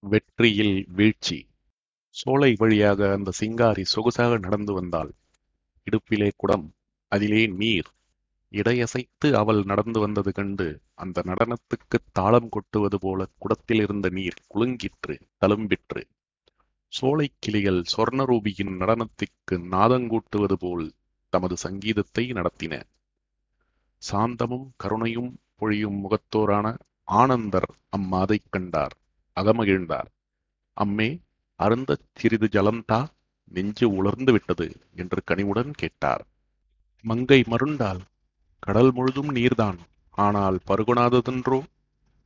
வெற்றியில் வீழ்ச்சி. சோலை வழியாக அந்த சிங்காரி சொகுசாக நடந்து வந்தாள். இடுப்பிலே குடம் அதிலே நீர். இடையசைத்து அவள் நடந்து வந்தது கண்டு அந்த நடனத்துக்குத் தாளம் கொட்டுவது போல குடத்தில் இருந்த நீர் குலுங்கிற்று தழும்பிற்று. சோலைக் கிளிகள் சொர்ணரூபியின் நடனத்திற்கு நாதங்கூட்டுவது போல் தமது சங்கீதத்தை நடத்தின. சாந்தமும் கருணையும் பொழியும் முகத்தோரான ஆனந்தர் அம்மாதைக் கண்டார். அகமகிழ்ந்தார். அம்மே அருந்தச் சிறிது ஜலந்தா நெஞ்சு உலர்ந்து விட்டது என்று கனிவுடன் கேட்டார். மங்கை மருண்டால் கடல் முழுதும் நீர்தான் ஆனால் பருகுணாததென்றோ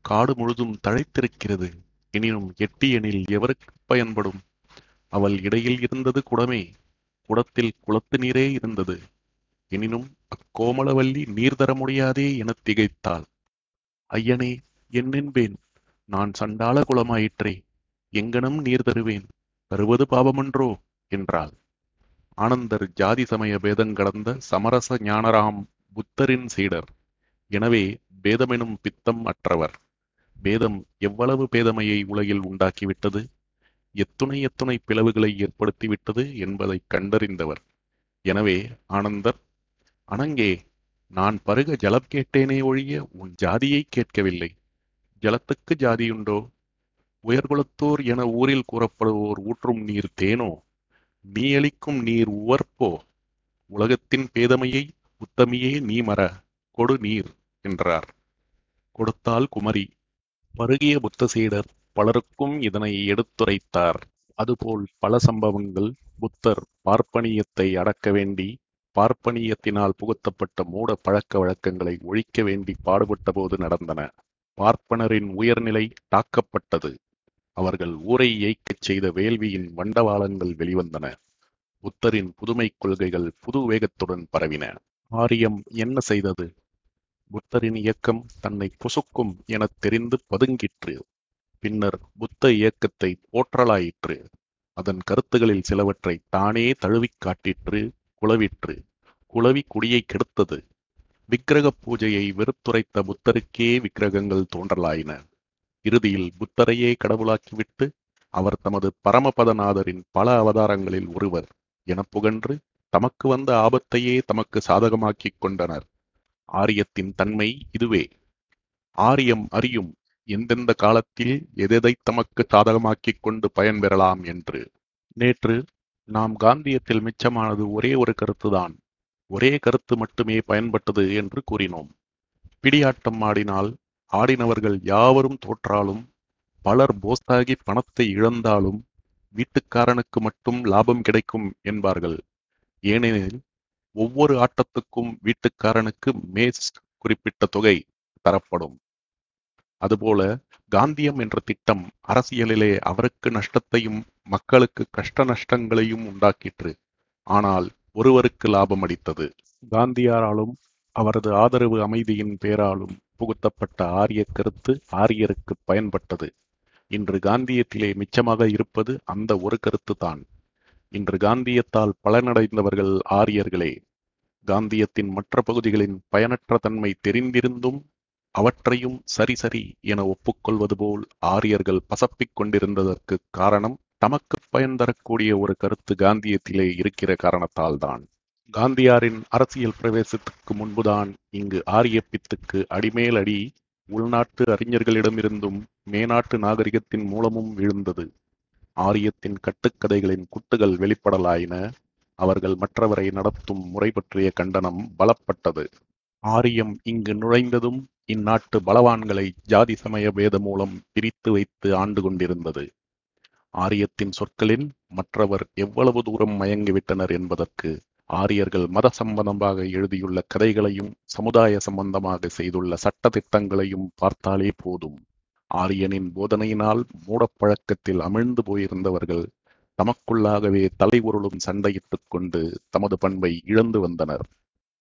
காடு முழுதும் தழைத்திருக்கிறது எனினும் எட்டியெனில் எவருக்கு பயன்படும்? அவள் இடையில் இருந்தது குடமே குடத்தில் குளத்து நீரே இருந்தது எனினும் அக்கோமளவல்லி நீர் தர முடியாதே எனத் திகைத்தாள். ஐயனே என்னென்பேன்? நான் சண்டாள குலமாயிற்றே எங்கனம் நீர் தருவேன் தருவது பாவமன்றோ? என்றாள். ஆனந்தர் ஜாதி சமய பேதங்கடந்த சமரச ஞானராம் புத்தரின் சீடர். எனவே பேதமெனும் பித்தம் அற்றவர். பேதம் எவ்வளவு பேதமையை உலகில் உண்டாக்கிவிட்டது? எத்துணை எத்துணை பிளவுகளை ஏற்படுத்திவிட்டது என்பதை கண்டறிந்தவர். எனவே ஆனந்தர் அனங்கே நான் பருக ஜலம் கேட்டேனே ஒழிய உன் ஜாதியை கேட்கவில்லை. ஜலத்துக்கு ஜாதியுண்டோ? உயர்குலத்தோர் என ஊரில் கூறப்படுவோர் ஊற்றும் நீர் தேனோ? நீ அளிக்கும் நீர் உவர்ப்போ? உலகத்தின் பேதமையை உத்தமியே நீ மற கொடு நீர் என்றார். கொடுத்தால் குமரி. பருகிய புத்தசீடர் பலருக்கும் இதனை எடுத்துரைத்தார். அதுபோல் பல சம்பவங்கள் புத்தர் பார்ப்பனியத்தை அடக்க வேண்டி பார்ப்பனியத்தினால் புகுத்தப்பட்ட மூட பழக்க வழக்கங்களை ஒழிக்க வேண்டி பாடுபட்ட போது நடந்தன. பார்ப்பனரின் உயர்நிலை தாக்கப்பட்டது. அவர்கள் ஊரை இயக்கச் செய்த வேள்வியின் வண்டவாளங்கள் வெளிவந்தன. புத்தரின் புதுமை கொள்கைகள் புது வேகத்துடன் பரவின. ஆரியம் என்ன செய்தது? புத்தரின் இயக்கம் தன்னை புசுக்கும் எனத் தெரிந்து பதுங்கிற்று. பின்னர் புத்த இயக்கத்தை போற்றலாயிற்று. அதன் கருத்துகளில் சிலவற்றை தானே தழுவிக் காட்டிற்று குளவிற்று குளவி குடியை கெடுத்தது. விக்கிரக பூஜையை வெறுத்துரைத்த புத்தருக்கே விக்கிரகங்கள் தோன்றலாயின. இறுதியில் புத்தரையே கடவுளாக்கிவிட்டு அவர் தமது பரமபதநாதரின் பல அவதாரங்களில் ஒருவர் என புகன்று தமக்கு வந்த ஆபத்தையே தமக்கு சாதகமாக்கிக் கொண்டனர். ஆரியத்தின் தன்மை இதுவே. ஆரியம் அறியும் எந்தெந்த காலத்தில் எதெதை தமக்கு சாதகமாக்கிக் கொண்டு பயன்பெறலாம் என்று. நேற்று நாம் காந்தியத்தில் மிச்சமானது ஒரே ஒரு கருத்துதான். ஒரே கருத்து மட்டுமே பயன்பட்டது என்று கூறினோம். பிடியாட்டம் ஆடினால் ஆடினவர்கள் யாவரும் தோற்றாலும் பலர் போஸ்தாகி பணத்தை இழந்தாலும் வீட்டுக்காரனுக்கு மட்டும் லாபம் கிடைக்கும் என்பார்கள். ஏனெனில் ஒவ்வொரு ஆட்டத்துக்கும் வீட்டுக்காரனுக்கு மேஸ் குறிப்பிட்ட தொகை தரப்படும். அதுபோல காந்தியம் என்ற திட்டம் அரசியலிலே அவருக்கு நஷ்டத்தையும் மக்களுக்கு கஷ்ட நஷ்டங்களையும் உண்டாக்கிற்று. ஆனால் ஒருவருக்கு லாபம் அளித்தது. காந்தியாராலும் அவரது ஆதரவு அமைதியின் பேராலும் புகுத்தப்பட்ட ஆரிய கருத்து ஆரியருக்கு பயன்பட்டது. இன்று காந்தியத்திலே மிச்சமாக இருப்பது அந்த ஒரு கருத்து தான் இன்று காந்தியத்தால் பலனடைந்தவர்கள் ஆரியர்களே காந்தியத்தின் மற்ற பகுதிகளின் பயனற்ற தன்மை தெரிந்திருந்தும் அவற்றையும் சரி சரி என ஒப்புக்கொள்வது போல் ஆரியர்கள் பசப்பிக் கொண்டிருந்ததற்கு காரணம் தமக்கு பயன் தரக்கூடிய ஒரு கருத்து காந்தியத்திலே இருக்கிற காரணத்தால்தான். காந்தியாரின் அரசியல் பிரவேசத்துக்கு முன்புதான் இங்கு ஆரிய பித்துக்கு அடிமேல் அடி உள்நாட்டு அறிஞர்களிடமிருந்தும் மேநாட்டு நாகரிகத்தின் மூலமும் விழுந்தது. ஆரியத்தின் கட்டுக்கதைகளின் குட்டுகள் வெளிப்படலாயின. அவர்கள் மற்றவரை நடத்தும் முறை பற்றிய கண்டனம் பலப்பட்டது. ஆரியம் இங்கு நுழைந்ததும் இந்நாட்டு பலவான்களை ஜாதி சமய பேத மூலம் பிரித்து வைத்து ஆண்டு கொண்டிருந்தது. ஆரியத்தின் சொற்களில் மற்றவர் எவ்வளவு தூரம் மயங்கிவிட்டனர் என்பதற்கு ஆரியர்கள் மத சம்பந்தமாக எழுதியுள்ள கதைகளையும் சமுதாய சம்பந்தமாக செய்துள்ள சட்ட திட்டங்களையும் பார்த்தாலே போதும். ஆரியனின் போதனையினால் மூடப்பழக்கத்தில் அமிழ்ந்து போயிருந்தவர்கள் தமக்குள்ளாகவே தலை உருளும் சண்டையிட்டுக் கொண்டு தமது பண்பை இழந்து வந்தனர்.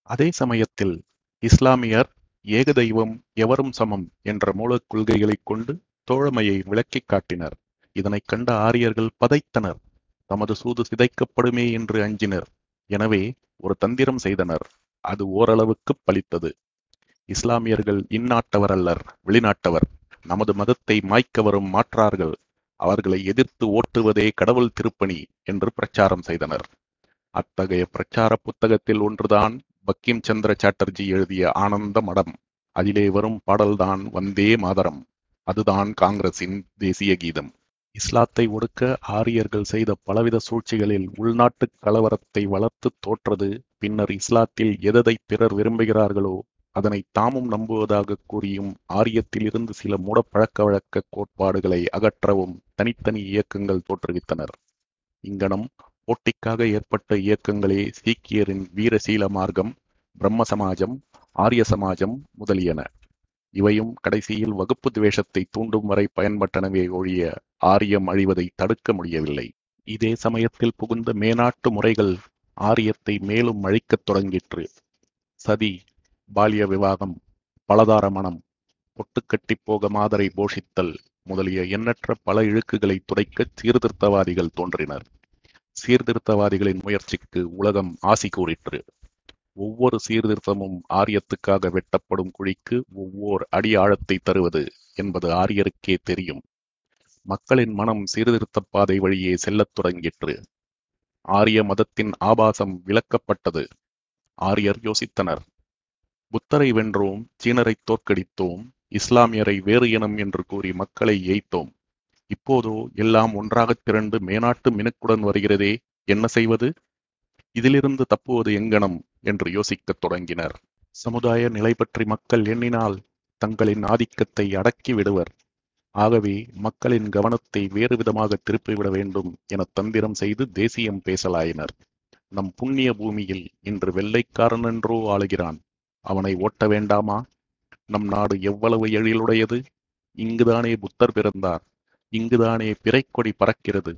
அதே சமயத்தில் இஸ்லாமியர் ஏகதெய்வம் எவரும் சமம் என்ற மூலக் கொள்கைகளைக் கொண்டு தோழமையை விளக்கிக் காட்டினர். இதனைக் கண்ட ஆரியர்கள் பதைத்தனர். தமது சூது சிதைக்கப்படுமே என்று அஞ்சினர். எனவே ஒரு தந்திரம் செய்தனர். அது ஓரளவுக்கு பலித்தது இஸ்லாமியர்கள் இந்நாட்டவர் அல்லர் வெளிநாட்டவர். நமது மதத்தை மாய்க்க வரும் மாற்றார்கள். அவர்களை எதிர்த்து ஓட்டுவதே கடவுள் திருப்பணி என்று பிரச்சாரம் செய்தனர். அத்தகைய பிரச்சார புத்தகத்தில் ஒன்றுதான் பக்கிம் சந்திர சாட்டர்ஜி எழுதிய ஆனந்த மடம். அதிலே வரும் பாடல்தான் வந்தே மாதரம். அதுதான் காங்கிரசின் தேசிய கீதம். இஸ்லாத்தை ஒடுக்க ஆரியர்கள் செய்த பலவித சூழ்ச்சிகளில் உள்நாட்டு கலவரத்தை வளர்த்து தோற்றது. பின்னர் இஸ்லாத்தில் எததை பிறர் விரும்புகிறார்களோ அதனை தாமும் நம்புவதாக கூறியும் ஆரியத்திலிருந்து சில மூட பழக்க வழக்க கோட்பாடுகளை அகற்றவும் தனித்தனி இயக்கங்கள் தோற்றுவித்தனர். இங்கனம் போட்டிக்காக ஏற்பட்ட இயக்கங்களே சீக்கியரின் வீரசீல மார்க்கம் பிரம்ம சமாஜம் ஆரிய சமாஜம் முதலியன. இவையும் கடைசியில் வகுப்பு துவேஷத்தை தூண்டும் வரை பயன்பட்டனவே ஒழிய ஆரியம் அழிவதை தடுக்க முடியவில்லை. இதே சமயத்தில் புகுந்த மேனாட்டு முறைகள் ஆரியத்தை மேலும் அழிக்கத் தொடங்கிற்று. சதி பாலிய விவாகம் பலதார மனம் பொட்டுக்கட்டி போக மாதரை போஷித்தல் முதலிய எண்ணற்ற பல இழுக்குகளை துடைக்க சீர்திருத்தவாதிகள் தோன்றினர். சீர்திருத்தவாதிகளின் முயற்சிக்கு உலகம் ஆசி கூறிற்று. ஒவ்வொரு சீர்திருத்தமும் ஆரியத்துக்காக வெட்டப்படும் குழிக்கு ஒவ்வொரு அடி ஆழத்தை தருவது என்பது ஆரியருக்கே தெரியும். மக்களின் மனம் சீர்திருத்த பாதை வழியே செல்லத் தொடங்கிற்று. ஆரிய மதத்தின் ஆபாசம் விளக்கப்பட்டது. ஆரியர் யோசித்தனர். புத்தரை வென்றோம் சீனரை தோற்கடித்தோம் இஸ்லாமியரை வேறு இனம் என்று கூறி மக்களை ஏய்த்தோம். இப்போதோ எல்லாம் ஒன்றாகத் திரண்டு மேனாட்டு மினுக்குடன் வருகிறதே என்ன செய்வது? இதிலிருந்து தப்புவது எங்கனம்? என்று யோசிக்கத் தொடங்கினர். சமுதாய நிலை பற்றி மக்கள் எண்ணினால் தங்களின் ஆதிக்கத்தை அடக்கி விடுவர். ஆகவே மக்களின் கவனத்தை வேறு விதமாக திருப்பிவிட வேண்டும் என தந்திரம் செய்து தேசியம் பேசலாயினர். நம் புண்ணிய பூமியில் இன்று வெள்ளைக்காரன் என்றோ ஆளுகிறான். அவனை ஓட்ட வேண்டாமா? நம் நாடு எவ்வளவு எழிலுடையது? இங்குதானே புத்தர் பிறந்தார். இங்குதானே பிறைக்கொடி பறக்கிறது.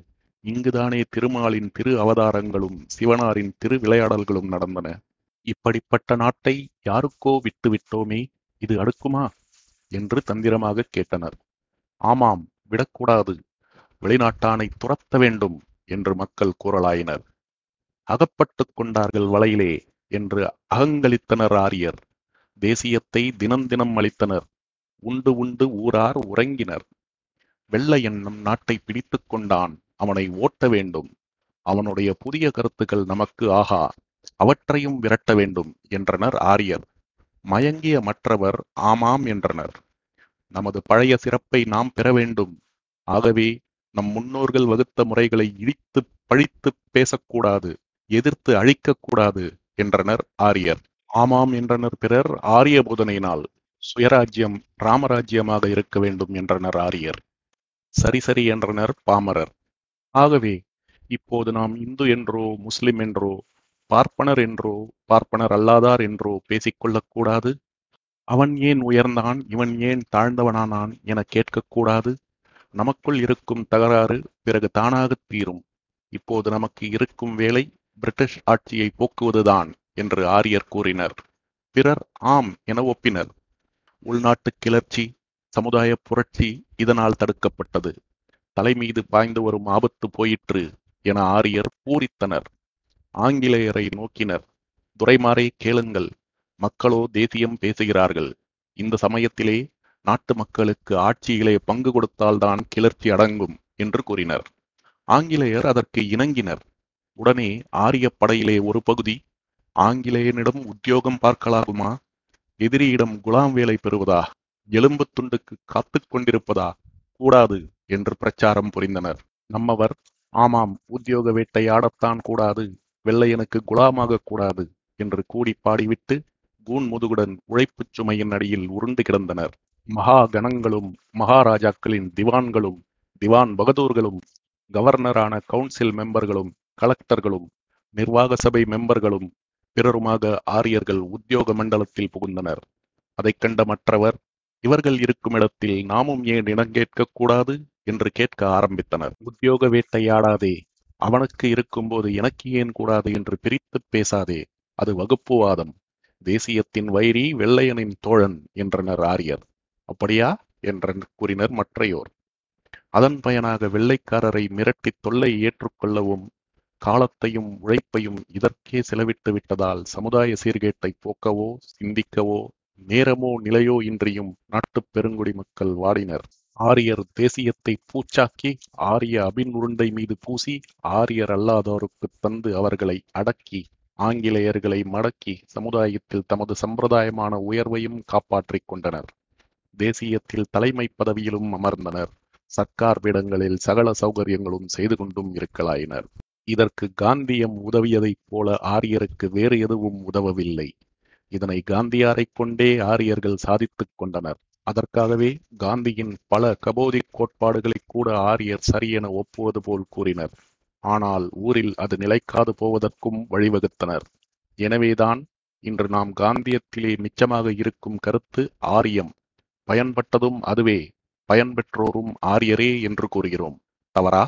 இங்குதானே திருமாலின் திரு அவதாரங்களும் சிவனாரின் திரு விளையாடல்களும் நடந்தன. இப்படிப்பட்ட நாட்டை யாருக்கோ விட்டு விட்டோமே இது அடுக்குமா? என்று தந்திரமாக கேட்டனர். ஆமாம் விடக்கூடாது. வெளிநாட்டானை துரத்த வேண்டும் என்று மக்கள் கூறலாயினர். அகப்பட்டுக் கொண்டார்கள் வலையிலே என்று அகங்களித்தனர் ஆரியர். தேசியத்தை தினம் தினம் அளித்தனர் உண்டு உண்டு ஊரார் உறங்கினர். வெள்ள எண்ணம் நாட்டை பிடித்து கொண்டான். அவனை ஓட்ட வேண்டும். அவனுடைய புதிய கருத்துக்கள் நமக்கு ஆகா. அவற்றையும் விரட்ட வேண்டும் என்றனர் ஆரியர். மயங்கிய மற்றவர் ஆமாம் என்றனர். நமது பழைய சிறப்பை நாம் பெற வேண்டும். ஆகவே நம் முன்னோர்கள் வகுத்த முறைகளை இடித்து பழித்து பேசக்கூடாது எதிர்த்து அழிக்கக்கூடாது என்றனர் ஆரியர். ஆமாம் என்றனர் பிறர் ஆரிய போதனையினால் சுயராஜ்யம் ராமராஜ்யமாக இருக்க வேண்டும் என்றனர் ஆரியர். சரி சரி என்றனர் பாமரர். ஆகவே இப்போது நாம் இந்து என்றோ முஸ்லிம் என்றோ பார்ப்பனர் என்றோ பார்ப்பனர் அல்லாதார் என்றோ பேசிக்கொள்ளக்கூடாது அவன் ஏன் உயர்ந்தான் இவன் ஏன் தாழ்ந்தவனானான் என கேட்கக்கூடாது. நமக்குள் இருக்கும் தகராறு பிறகு தானாகத் தீரும். இப்போது நமக்கு இருக்கும் வேலை பிரிட்டிஷ் ஆட்சியை போக்குவதுதான் என்று ஆரியர் கூறினர். பிறர் ஆம் என ஒப்பினர். உள்நாட்டு கிளர்ச்சி சமுதாய புரட்சி இதனால் தடுக்கப்பட்டது. தலைமீது பாய்ந்து வரும் ஆபத்து போயிற்று என ஆரியர் பூரித்தனர். ஆங்கிலேயரை நோக்கினர். துரைமாரே கேளுங்கள். மக்களோ தேசியம் பேசுகிறார்கள். இந்த சமயத்திலே நாட்டு மக்களுக்கு ஆட்சியிலே பங்கு கொடுத்தால்தான் கிளர்ச்சி அடங்கும் என்று கூறினர். ஆங்கிலேயர் அதற்கு இணங்கினர். உடனே ஆரிய படையிலே ஒரு பகுதி ஆங்கிலேயனிடம் உத்தியோகம் பார்க்கலாகுமா? எதிரியிடம் குலாம் வேலை பெறுவதா? எலும்பு துண்டுக்கு காத்துக் கொண்டிருப்பதா? கூடாது என்று பிரச்சாரம் புரிந்தனர். நம்மவர் ஆமாம் உத்தியோக வேட்டையாடத்தான் கூடாது. வெள்ளையனுக்கு குலாமாக கூடாது என்று கூடி பாடிவிட்டு கூன் முதுகுடன் உழைப்புச் சுமையின் அடியில் உருண்டு கிடந்தனர். மகா கணங்களும் மகாராஜாக்களின் திவான்களும் திவான் பகதூர்களும் கவர்னரான கவுன்சில் மெம்பர்களும் கலெக்டர்களும் நிர்வாக சபை மெம்பர்களும் பிறருமாக ஆரியர்கள் உத்தியோக மண்டலத்தில் புகுந்தனர். அதைக் கண்ட மற்றவர் இவர்கள் இருக்கும் இடத்தில் நாமும் ஏன் இனங்கேட்கக் கூடாது? என்று கேட்க ஆரம்பித்தனர். உத்தியோக வேட்டையாடாதே அவனுக்கு இருக்கும்போது எனக்கு ஏன் கூடாது என்று பிரித்து பேசாதே அது வகுப்புவாதம் தேசியத்தின் வைரி வெள்ளையனின் தோழன் என்றனர் ஆரியர். அப்படியா? என்ற கூறினர் மற்றையோர். அதன் பயனாக வெள்ளைக்காரரை மிரட்டி தொல்லை ஏற்றுக்கொள்ளவும் காலத்தையும் உழைப்பையும் இதற்கே செலவிட்டு விட்டதால் சமுதாய சீர்கேட்டை போக்கவோ சிந்திக்கவோ நேரமோ நிலையோ இன்றியும் நாட்டுப் பெருங்குடி மக்கள் வாடினர். ஆரியர் தேசியத்தை பூச்சாக்கி ஆரிய அபினுருண்டை மீது பூசி ஆரியர் அல்லாதோருக்குத் தந்து அவர்களை அடக்கி ஆங்கிலேயர்களை மடக்கி சமுதாயத்தில் தமது சம்பிரதாயமான உயர்வையும் காப்பாற்றிக் கொண்டனர். தேசியத்தில் தலைமை பதவியிலும் அமர்ந்தனர். சர்க்கார் பீடங்களில் சகல சௌகரியங்களும் செய்து கொண்டும் இருக்கலாயினர். இதற்கு காந்தியம் உதவியதைப் போல ஆரியருக்கு வேறு எதுவும் உதவவில்லை. இதனை காந்தியாரைக் கொண்டே ஆரியர்கள் சாதித்துக் கொண்டனர். அதற்காகவே காந்தியின் பல கபோதி கோட்பாடுகளை கூட ஆரியர் சரியென ஒப்புவது போல் கூறினர். ஆனால் ஊரில் அது நிலைக்காது போவதற்கும் வழிவகுத்தனர். எனவேதான் இன்று நாம் காந்தியத்திலே மிச்சமாக இருக்கும் கருத்து ஆரியம். பயன்பட்டதும் அதுவே பயன்பெற்றோரும் ஆரியரே என்று கூறுகிறோம். தவறா?